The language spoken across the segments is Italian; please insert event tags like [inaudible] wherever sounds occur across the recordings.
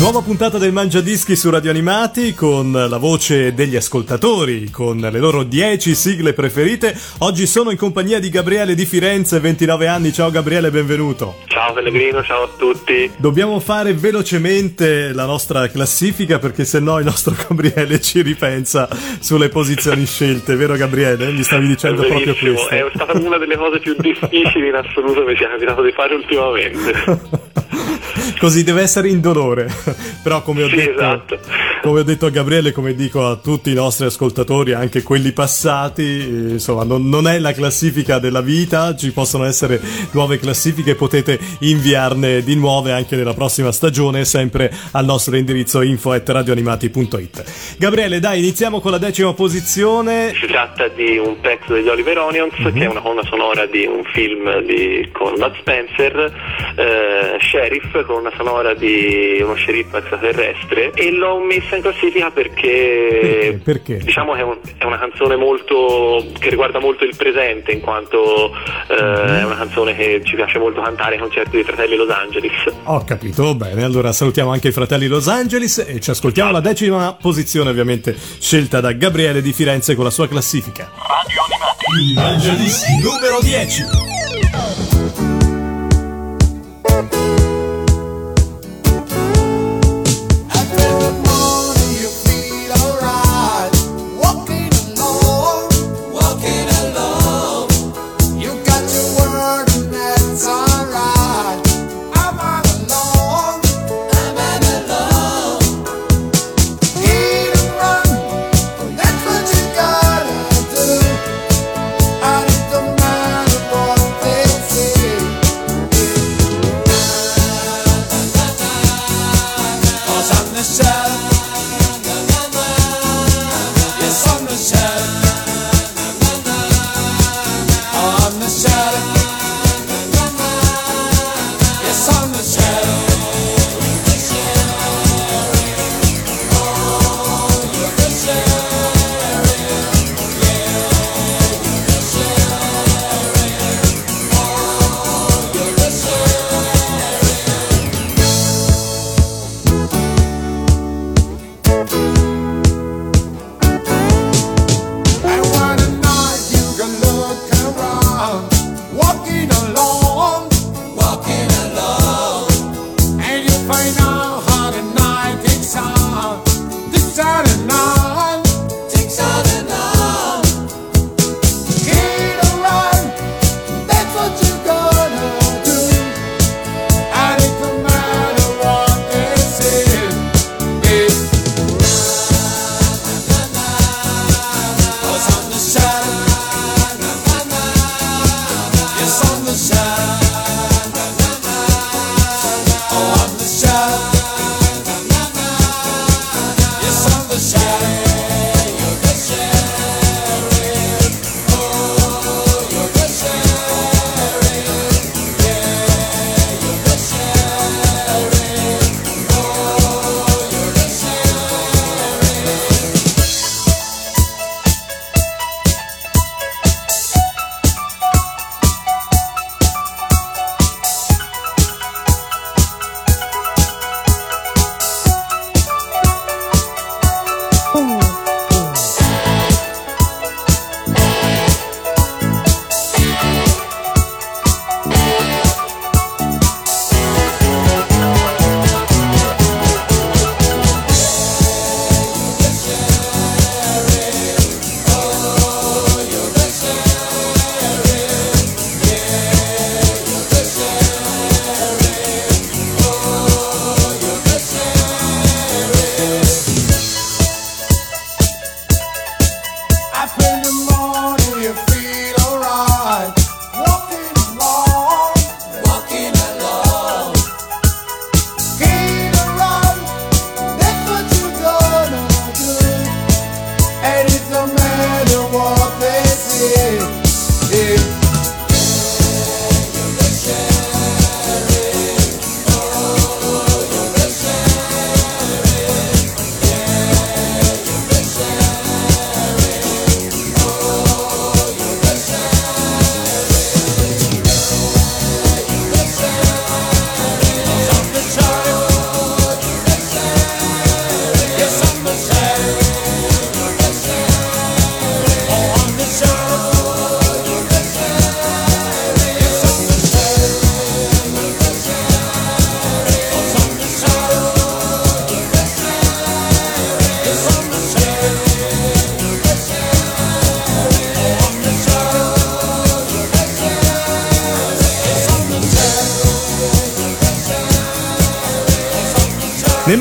Nuova puntata del Mangia Dischi su Radio Animati con la voce degli ascoltatori, con le loro 10 sigle preferite. Oggi sono in compagnia di Gabriele di Firenze, 29 anni. Ciao Gabriele, benvenuto. Ciao Pellegrino, ciao a tutti. Dobbiamo fare velocemente la nostra classifica perché se no il nostro [laughs] Gabriele ci ripensa sulle posizioni scelte, vero Gabriele? Mi stavi dicendo proprio questo. È stata una delle cose più difficili in assoluto che mi sia capitato di fare ultimamente. [laughs] [laughs] Così deve essere indolore. [laughs] Però come ho, sì, detto, esatto. come ho detto a Gabriele, come dico a tutti i nostri ascoltatori, anche quelli passati, insomma, non, non è la classifica della vita, ci possono essere nuove classifiche, potete inviarne di nuove anche nella prossima stagione, sempre al nostro indirizzo info.radioanimati.it. Gabriele, dai, iniziamo con la decima posizione. Si tratta di un pezzo degli Oliver Onions, mm-hmm. che è una colonna sonora di un film di, con Bud Spencer, eh, Sheriff, con una sonora di uno sceriffo extraterrestre, e l'ho messa in classifica perché, perché? perché? diciamo che è, un, è, una canzone molto che riguarda molto il presente, in quanto eh, mm-hmm. è una canzone che ci piace molto cantare ai concerti dei fratelli Los Angeles. Ho capito, bene, allora salutiamo anche i fratelli Los Angeles e ci ascoltiamo la decima posizione ovviamente scelta da Gabriele di Firenze con la sua classifica. Radio Animati. Il Angelisti numero 10.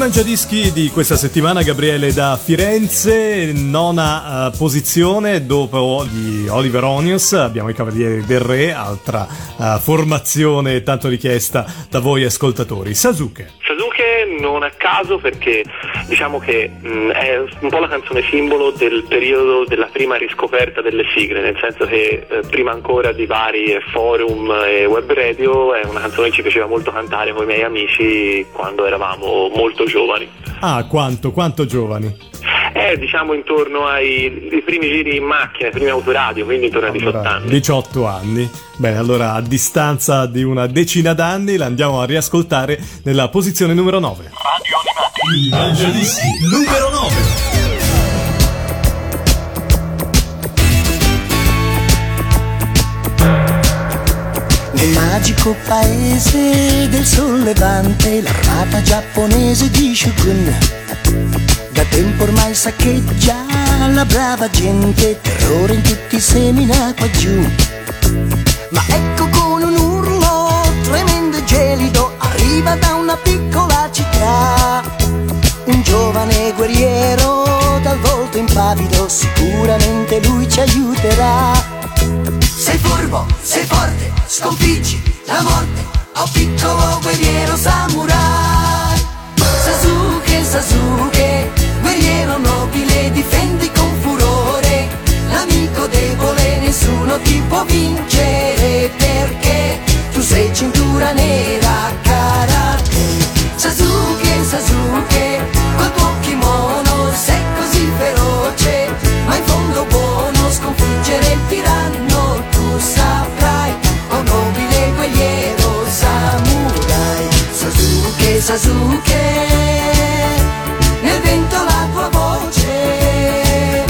Mangiadischi di questa settimana Gabriele da Firenze, nona uh, posizione dopo gli Oliver Onions, abbiamo i Cavalieri del Re, altra uh, formazione tanto richiesta da voi ascoltatori. Sasuke. Sasuke non a caso perché diciamo che mh, è un po' la canzone simbolo del periodo della prima riscoperta delle sigle, nel senso che eh, prima ancora di vari forum e web radio è una canzone che ci piaceva molto cantare con i miei amici quando eravamo molto giovani. Ah, quanto, quanto giovani? Eh, diciamo intorno ai, primi giri in macchina, ai primi autoradio, quindi intorno ai 18 anni. 18 anni. Bene, allora a distanza di una decina d'anni la andiamo a riascoltare nella posizione numero 9. Evangelisti numero 9. Nel magico paese del sollevante, l'armata giapponese di Shogun da tempo ormai saccheggia la brava gente, terrore in tutti semina qua giù. Ma ecco con un urlo tremendo e gelido arriva da una piccola città. Giovane guerriero dal volto impavido, sicuramente lui ci aiuterà. Sei furbo, sei forte, sconfiggi la morte, oh piccolo guerriero samurai. Sasuke, Sasuke, guerriero nobile, difendi con furore. L'amico debole nessuno ti può vincere perché tu sei cintura nera Sasuke, nel vento la tua voce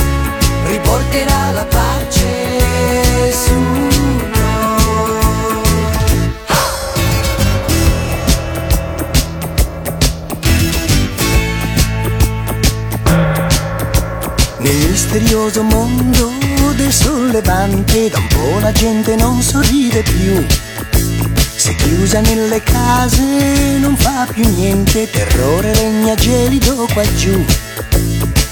riporterà la pace su. Nel misterioso mondo del sollevante da un po' la gente non sorride più. Se chiusa nelle case non fa più niente, terrore regna gelido qua giù.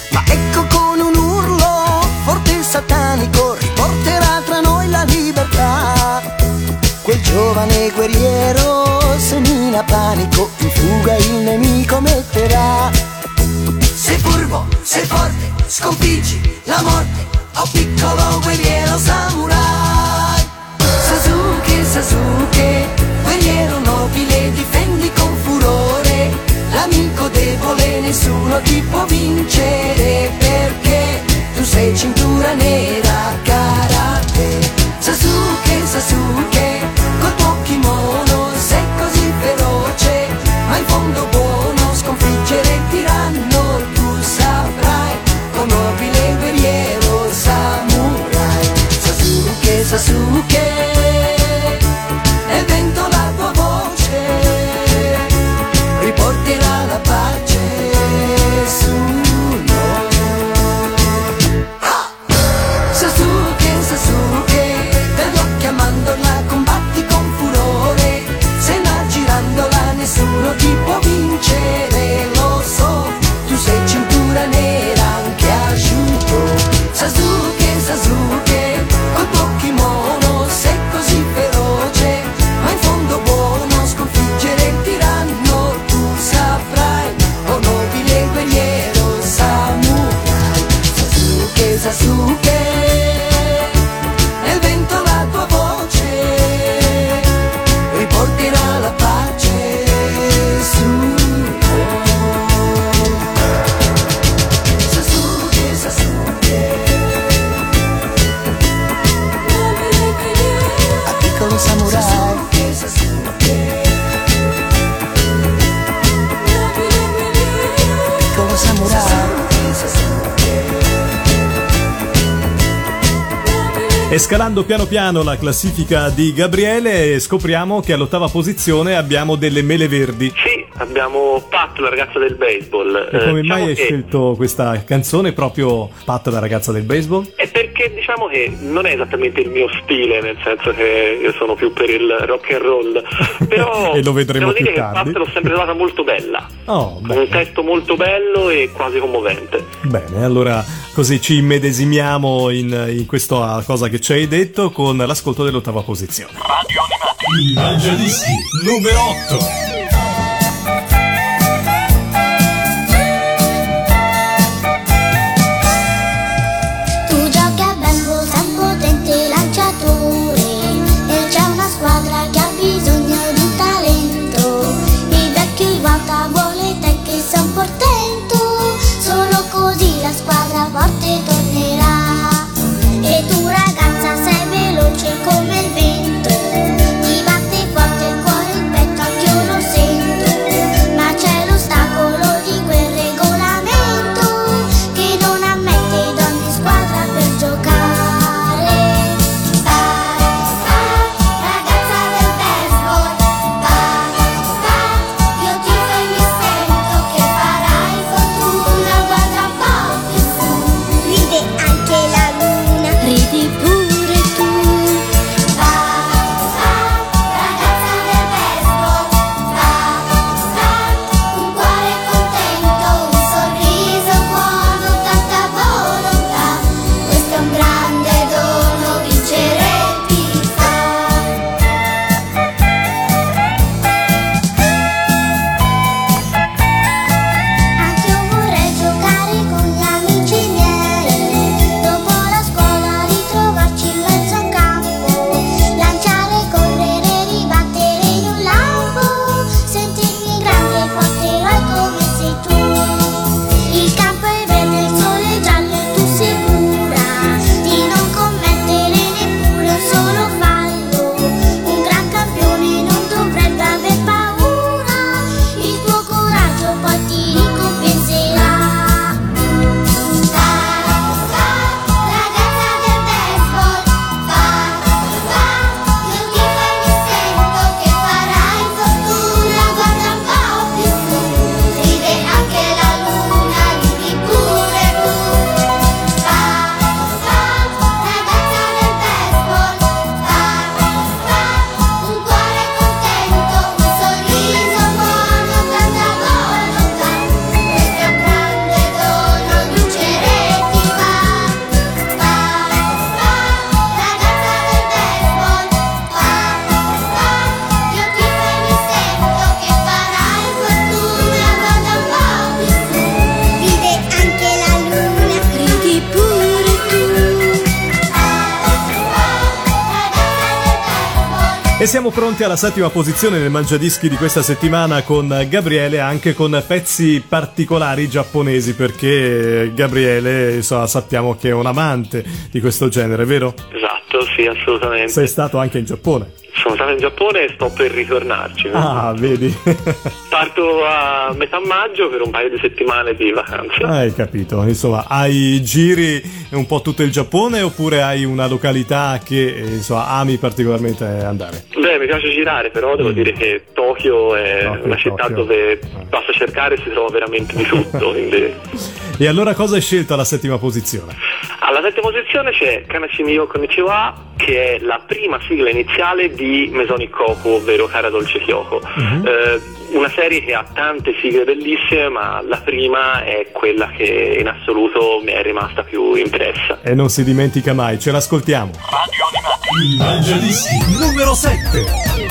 Ma ecco con un urlo forte e satanico riporterà tra noi la libertà. Quel giovane guerriero semina panico, in fuga il nemico metterà. Sei furbo, sei forte, sconfiggi la morte, oh piccolo guerriero samurai. Sasuke, Sasuke, nessuno ti può E scalando piano piano la classifica di Gabriele scopriamo che all'ottava posizione abbiamo delle mele verdi. Sì, abbiamo Pat, la ragazza del baseball. E come Eh, mai diciamo hai che- scelto questa canzone proprio Pat la ragazza del baseball? È perché perché diciamo che non è esattamente il mio stile, nel senso che io sono più per il rock and roll, [laughs] però e lo vedremo devo dire che tardi. l'ho sempre trovata molto bella. Oh, Con un testo molto bello e quasi commovente. Bene, allora così ci immedesimiamo in, in questa cosa che ci hai detto con l'ascolto dell'ottava posizione. Radio Animati. Mangiadischi numero 8. Pronti alla settima posizione nel mangiadischi di questa settimana con Gabriele, anche con pezzi particolari giapponesi, perché Gabriele insomma, sappiamo che è un amante di questo genere, vero? Esatto, sì, assolutamente. Sei stato anche in Giappone. Sono stato in Giappone e sto per ritornarci. Ah, vedi? [laughs] Parto a metà maggio per un paio di settimane di vacanza. Hai capito, insomma, hai giri un po' tutto il Giappone oppure hai una località che eh, insomma, ami particolarmente andare? Beh, mi piace girare, però devo dire che Tokyo è Tokyo, una città Tokyo. dove basta cercare e si trova veramente di tutto. [laughs] quindi- E allora cosa hai scelto alla settima posizione? Alla settima posizione c'è Kanashimiyo Konnichiwa, che è la prima sigla iniziale di Mesonic Koku, ovvero Cara Dolce Kyoko. Eh, una serie che ha tante sigle bellissime, ma la prima è quella che in assoluto mi è rimasta più impressa. E non si dimentica mai, ce l'ascoltiamo. Radio Animati. Mangiadischi numero 7.「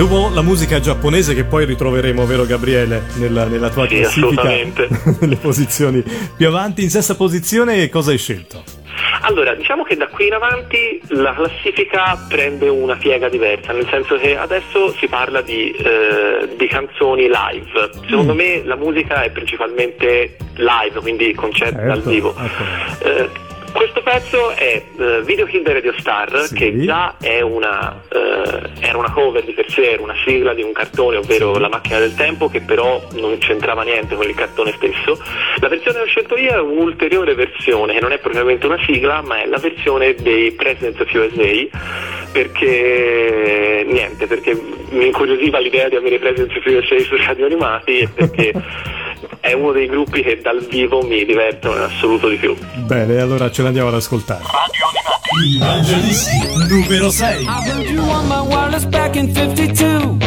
Dopo la musica giapponese che poi ritroveremo, vero Gabriele, nella, nella tua Sì, classifica, [laughs] nelle posizioni più avanti, in sesta posizione cosa hai scelto? Allora, diciamo che da qui in avanti la classifica prende una piega diversa, nel senso che adesso si parla di, eh, di canzoni live. Secondo me la musica è principalmente live, quindi concerti Certo, dal vivo. ok. Eh, questo pezzo è eh, Video Kill the Radio Star, Sì. che già è una, eh, era una cover di per sé, era una sigla di un cartone, ovvero La macchina del tempo, che però non c'entrava niente con il cartone stesso. La versione che ho scelto io è un'ulteriore versione, che non è propriamente una sigla, ma è la versione dei Presidents of USA, perché niente, perché mi incuriosiva l'idea di avere Presidents of USA su radio animati e perché [laughs] è uno dei gruppi che dal vivo mi divertono in assoluto di più. Bene, allora ce l'andiamo ad ascoltare. Mangiadischi numero 6. I heard you on my wireless back in 52.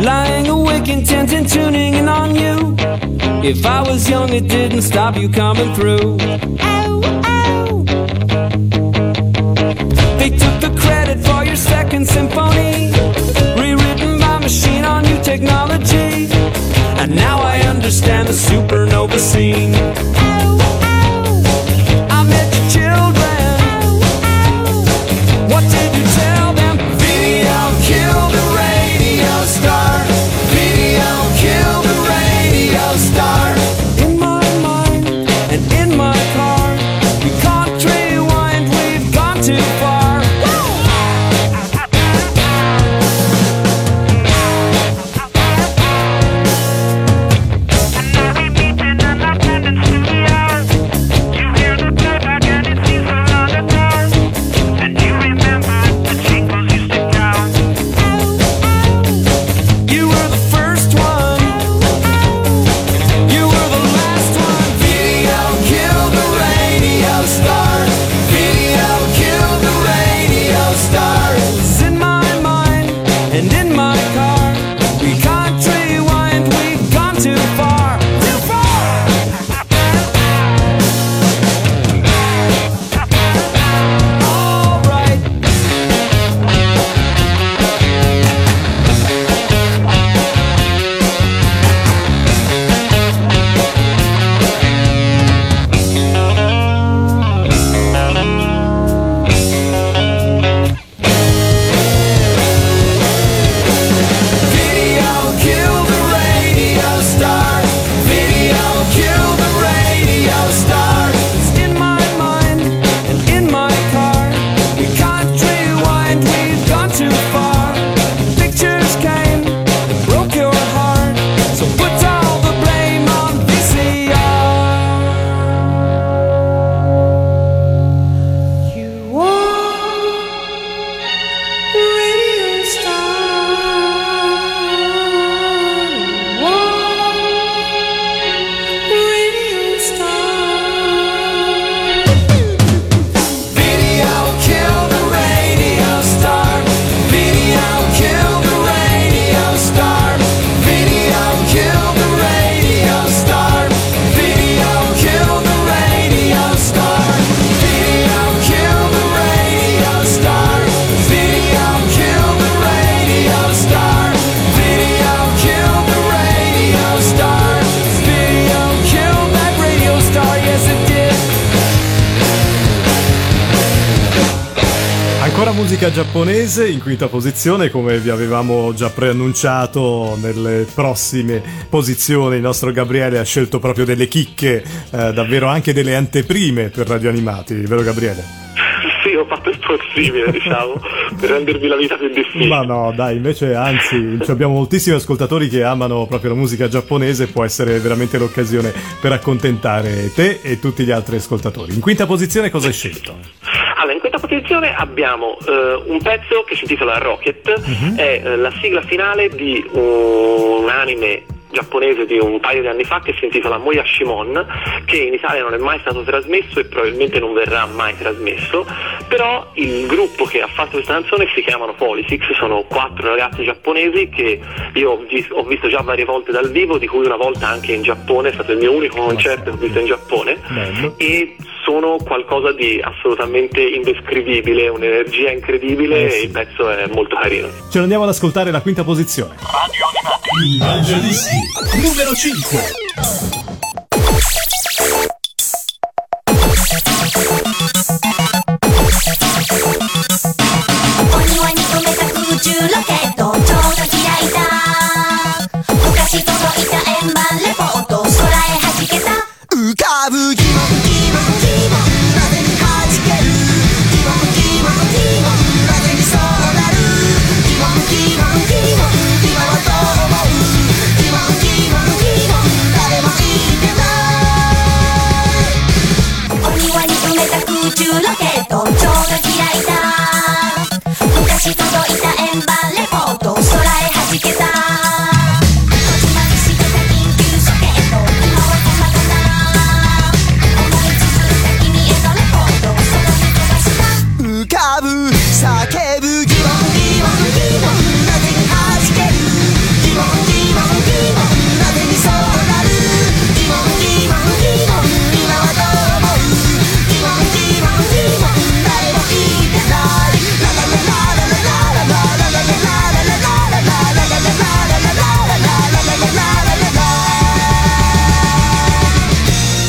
Lying awake, intent and tuning in on you. If I was young, it didn't stop you coming through. Ow, ow. They took the credit for your second symphony. And now I understand the supernova scene. Musica giapponese in quinta posizione, come vi avevamo già preannunciato nelle prossime posizioni. Il nostro Gabriele ha scelto proprio delle chicche, eh, davvero anche delle anteprime per Radio Animati, vero Gabriele? Sì, ho fatto il possibile, [laughs] diciamo, per rendervi la vita più difficile. Ma no, dai, invece anzi, abbiamo moltissimi ascoltatori che amano proprio la musica giapponese, può essere veramente l'occasione per accontentare te e tutti gli altri ascoltatori. In quinta posizione cosa hai scelto? Allora, in quinta posizione abbiamo eh, un pezzo che si intitola Rocket, Mhm. è eh, la sigla finale di un anime giapponese di un paio di anni fa che si intitola Moyashimon che in Italia non è mai stato trasmesso e probabilmente non verrà mai trasmesso. Però il gruppo che ha fatto questa canzone si chiamano Polysix sono quattro ragazzi giapponesi che io ho, vis- ho visto già varie volte dal vivo di cui una volta anche in Giappone è stato il mio unico concerto che ho visto in Giappone. E sono qualcosa di assolutamente indescrivibile, un'energia incredibile Eh sì. e il pezzo è molto carino. Ce lo andiamo ad ascoltare la quinta posizione. Il Mangiadischi numero 5.「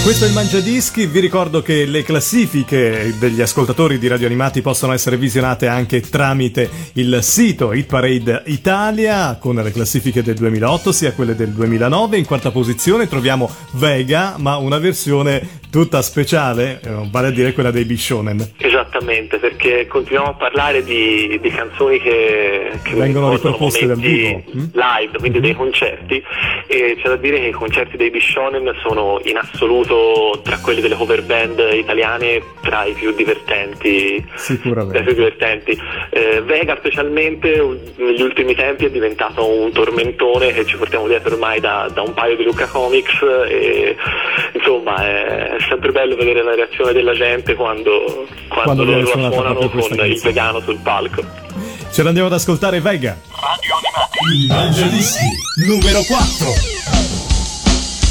Questo è il Mangiadischi, vi ricordo che le classifiche degli ascoltatori di Radio Animati possono essere visionate anche tramite il sito Hit Parade Italia con le classifiche del 2008 sia quelle del 2009. In quarta posizione troviamo Vega, ma una versione tutta speciale, eh, vale a dire quella dei Bishonen. Esattamente, perché continuiamo a parlare di, di canzoni che, che Vengono riproposte dal vivo, mm? live, quindi dei concerti, e c'è da dire che i concerti dei Bishonen sono in assoluto tra quelli delle cover band italiane tra i più divertenti. Sicuramente. Più divertenti. Eh, Vega specialmente negli ultimi tempi è diventato un tormentone che ci portiamo dietro ormai da, da un paio di Luca Comics e insomma è sempre bello vedere la reazione della gente quando, Quando quando, loro suonano con il canzone. vegano sul palco. Ce l'andiamo ad ascoltare Vega. Il Mangiadischi numero 4.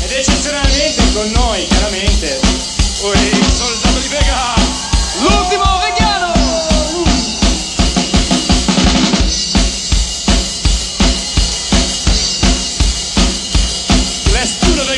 Ed eccezionalmente con noi, chiaramente, oh, il soldato di Vega, l'ultimo vegano! Let's do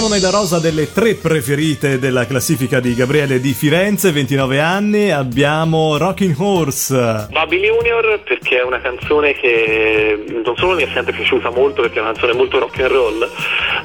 Siamo nella rosa delle tre preferite della classifica di Gabriele di Firenze, 29 anni, abbiamo Rocking Horse. Bobby Junior perché è una canzone che non solo mi è sempre piaciuta molto perché è una canzone molto rock and roll,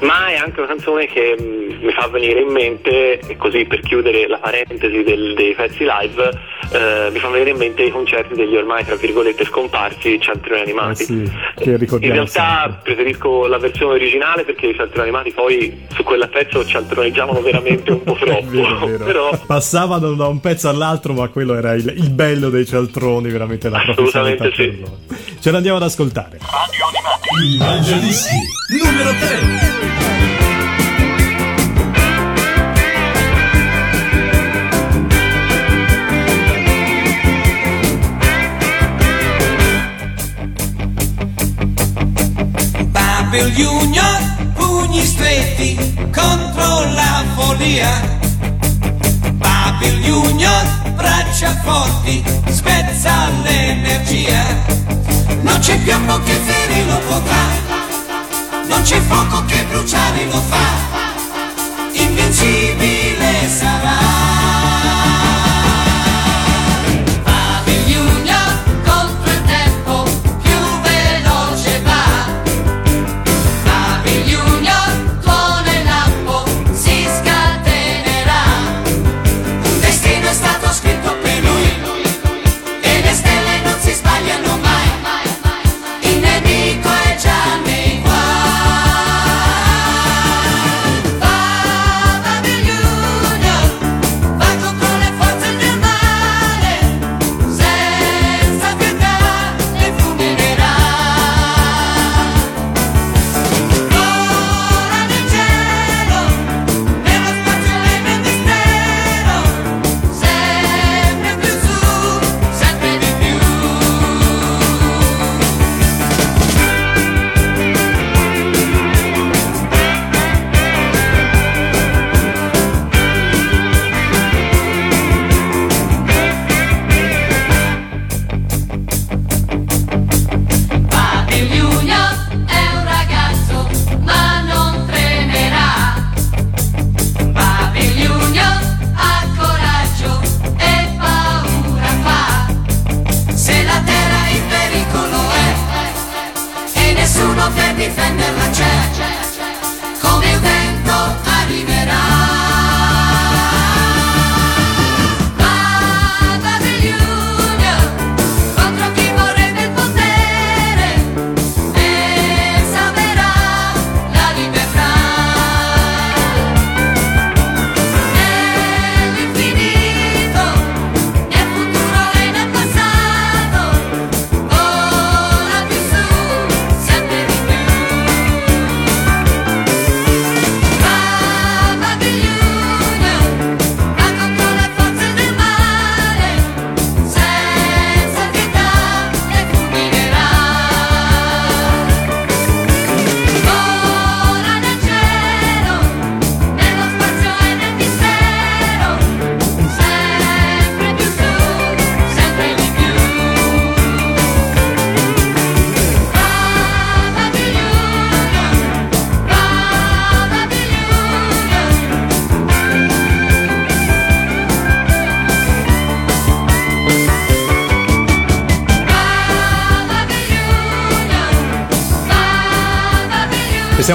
ma è anche una canzone che mh, mi fa venire in mente, e così per chiudere la parentesi del- dei pezzi live, eh, mi fa venire in mente i concerti degli ormai tra virgolette scomparsi centroni animati. Eh sì, che ricordiamo in realtà sempre. preferisco la versione originale perché i centroni animati poi su quella pezzo cialtroneggiavano veramente un po' [laughs] troppo. vero, vero. Però Passavano da un pezzo all'altro, ma quello era il, il bello dei cialtroni, veramente la Assolutamente professionalità sì. per loro. Ce l'andiamo ad ascoltare. Radio Animati. Il numero 3. Babel Junior, pugni stretti contro la follia. Babel Junior, braccia forti, spezza l'energia. Non c'è piombo che ferire lo potrà, non c'è fuoco che bruciare lo fa. Invincibile sarà.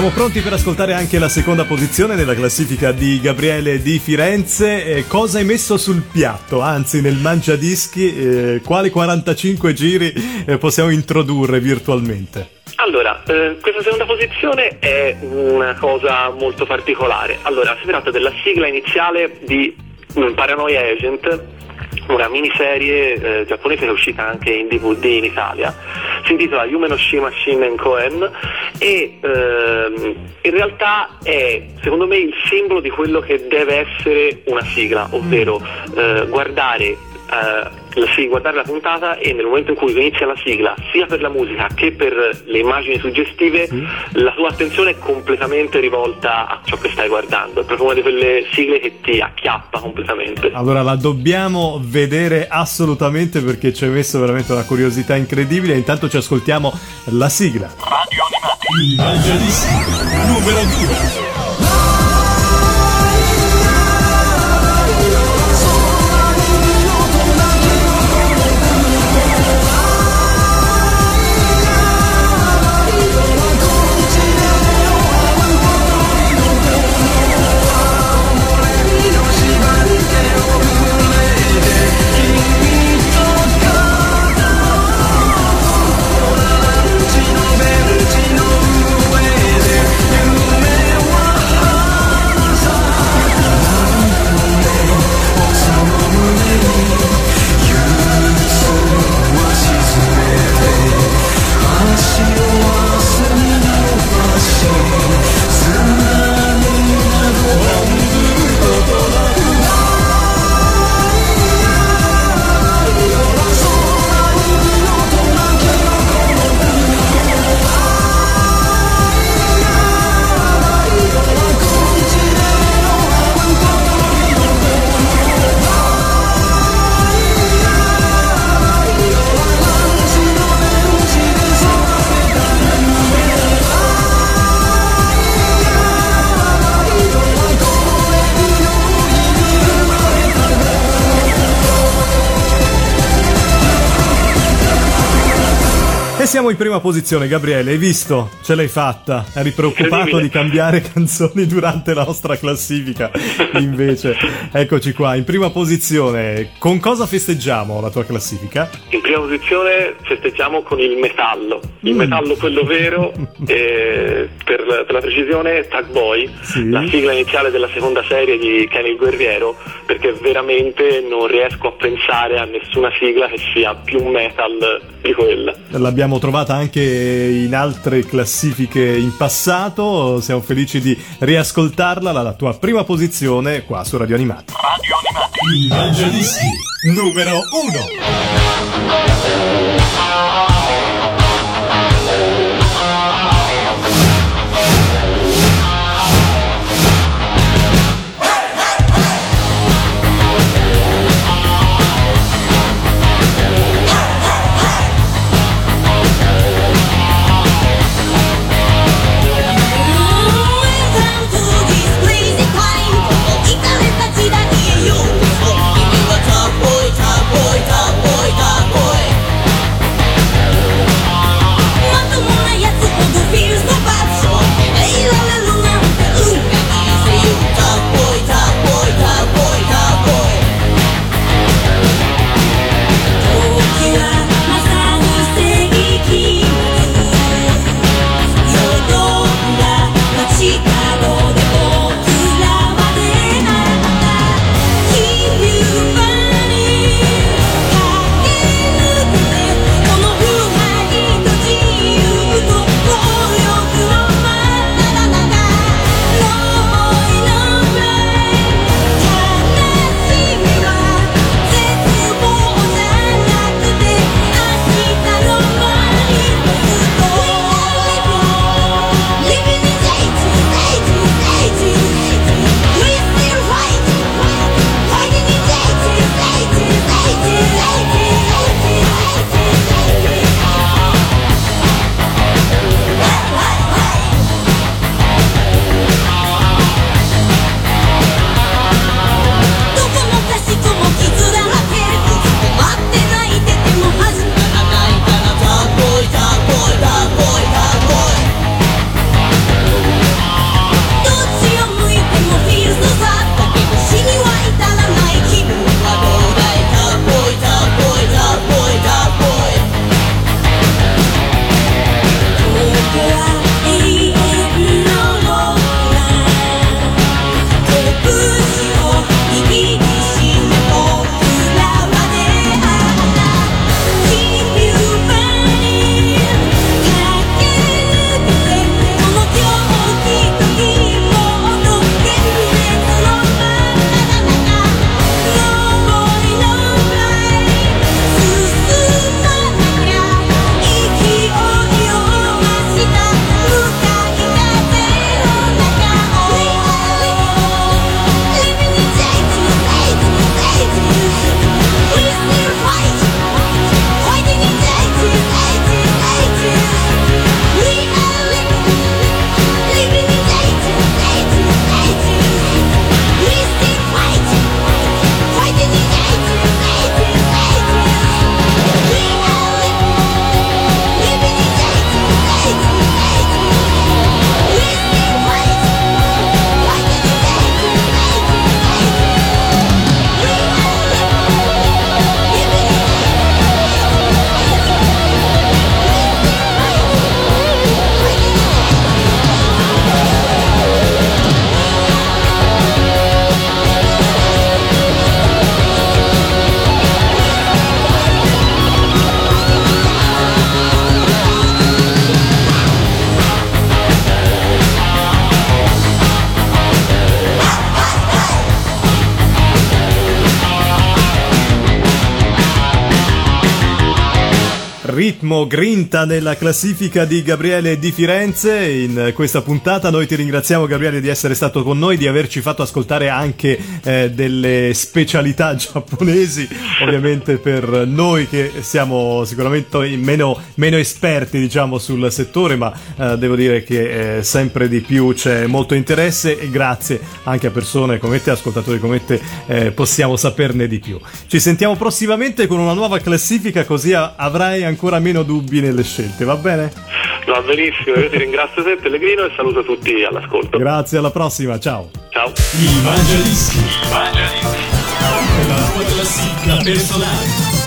Siamo pronti per ascoltare anche la seconda posizione nella classifica di Gabriele di Firenze. Eh, cosa hai messo sul piatto? Anzi, nel mangiadischi, eh, quali 45 giri eh, possiamo introdurre virtualmente? Allora, eh, questa seconda posizione è una cosa molto particolare. Allora, si tratta della sigla iniziale di Paranoia Agent, una miniserie eh, giapponese che è uscita anche in DVD in Italia. Si intitola Yume no Shima Shinnen Koen e ehm, in realtà è, secondo me, il simbolo di quello che deve essere una sigla, ovvero eh, guardare eh, la, sì, guardare la puntata e nel momento in cui inizia la sigla, sia per la musica che per le immagini suggestive, la tua attenzione è completamente rivolta a ciò che stai guardando. È proprio una di quelle sigle che ti acchiappa completamente. Allora la dobbiamo vedere assolutamente perché ci hai messo veramente una curiosità incredibile. Intanto ci ascoltiamo la sigla. Radio Animati. Numero 2. Siamo in prima posizione, Gabriele, hai visto? Ce l'hai fatta. Eri preoccupato di cambiare [laughs] canzoni durante la nostra classifica. Invece, [laughs] eccoci qua, in prima posizione. Con cosa festeggiamo la tua classifica? In prima posizione festeggiamo con il metal, il mm. metallo quello vero, [laughs] eh, per, la, per, la, precisione Tag Boy, sì. la sigla iniziale della seconda serie di Kenny il Guerriero, perché veramente non riesco a pensare a nessuna sigla che sia più metal di quella. L'abbiamo trovata anche in altre classifiche in passato, siamo felici di riascoltarla, la tua prima posizione qua su Radio Animati. Radio Animati. Il Evangelisti numero 1. ritmo, grinta nella classifica di Gabriele di Firenze in questa puntata. Noi ti ringraziamo Gabriele di essere stato con noi, di averci fatto ascoltare anche eh, delle specialità [laughs] giapponesi, ovviamente per noi che siamo sicuramente meno, meno esperti diciamo, sul settore, ma eh, devo dire che eh, sempre di più c'è molto interesse e grazie anche a persone come te, ascoltatori come te, eh, possiamo saperne di più. Ci sentiamo prossimamente con una nuova classifica così avrai ancora meno dubbi nelle scelte, va bene? Va benissimo, io ti ringrazio te Pellegrino e saluto tutti all'ascolto. Grazie, alla prossima, ciao. Ciao. Il Mangiadischi. Il Mangiadischi. La tua classifica personale.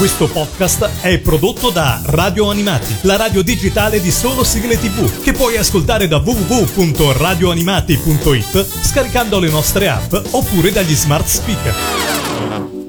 Questo podcast è prodotto da Radio Animati, la radio digitale di solo sigle tv, che puoi ascoltare da www.radioanimati.it scaricando le nostre app oppure dagli smart speaker.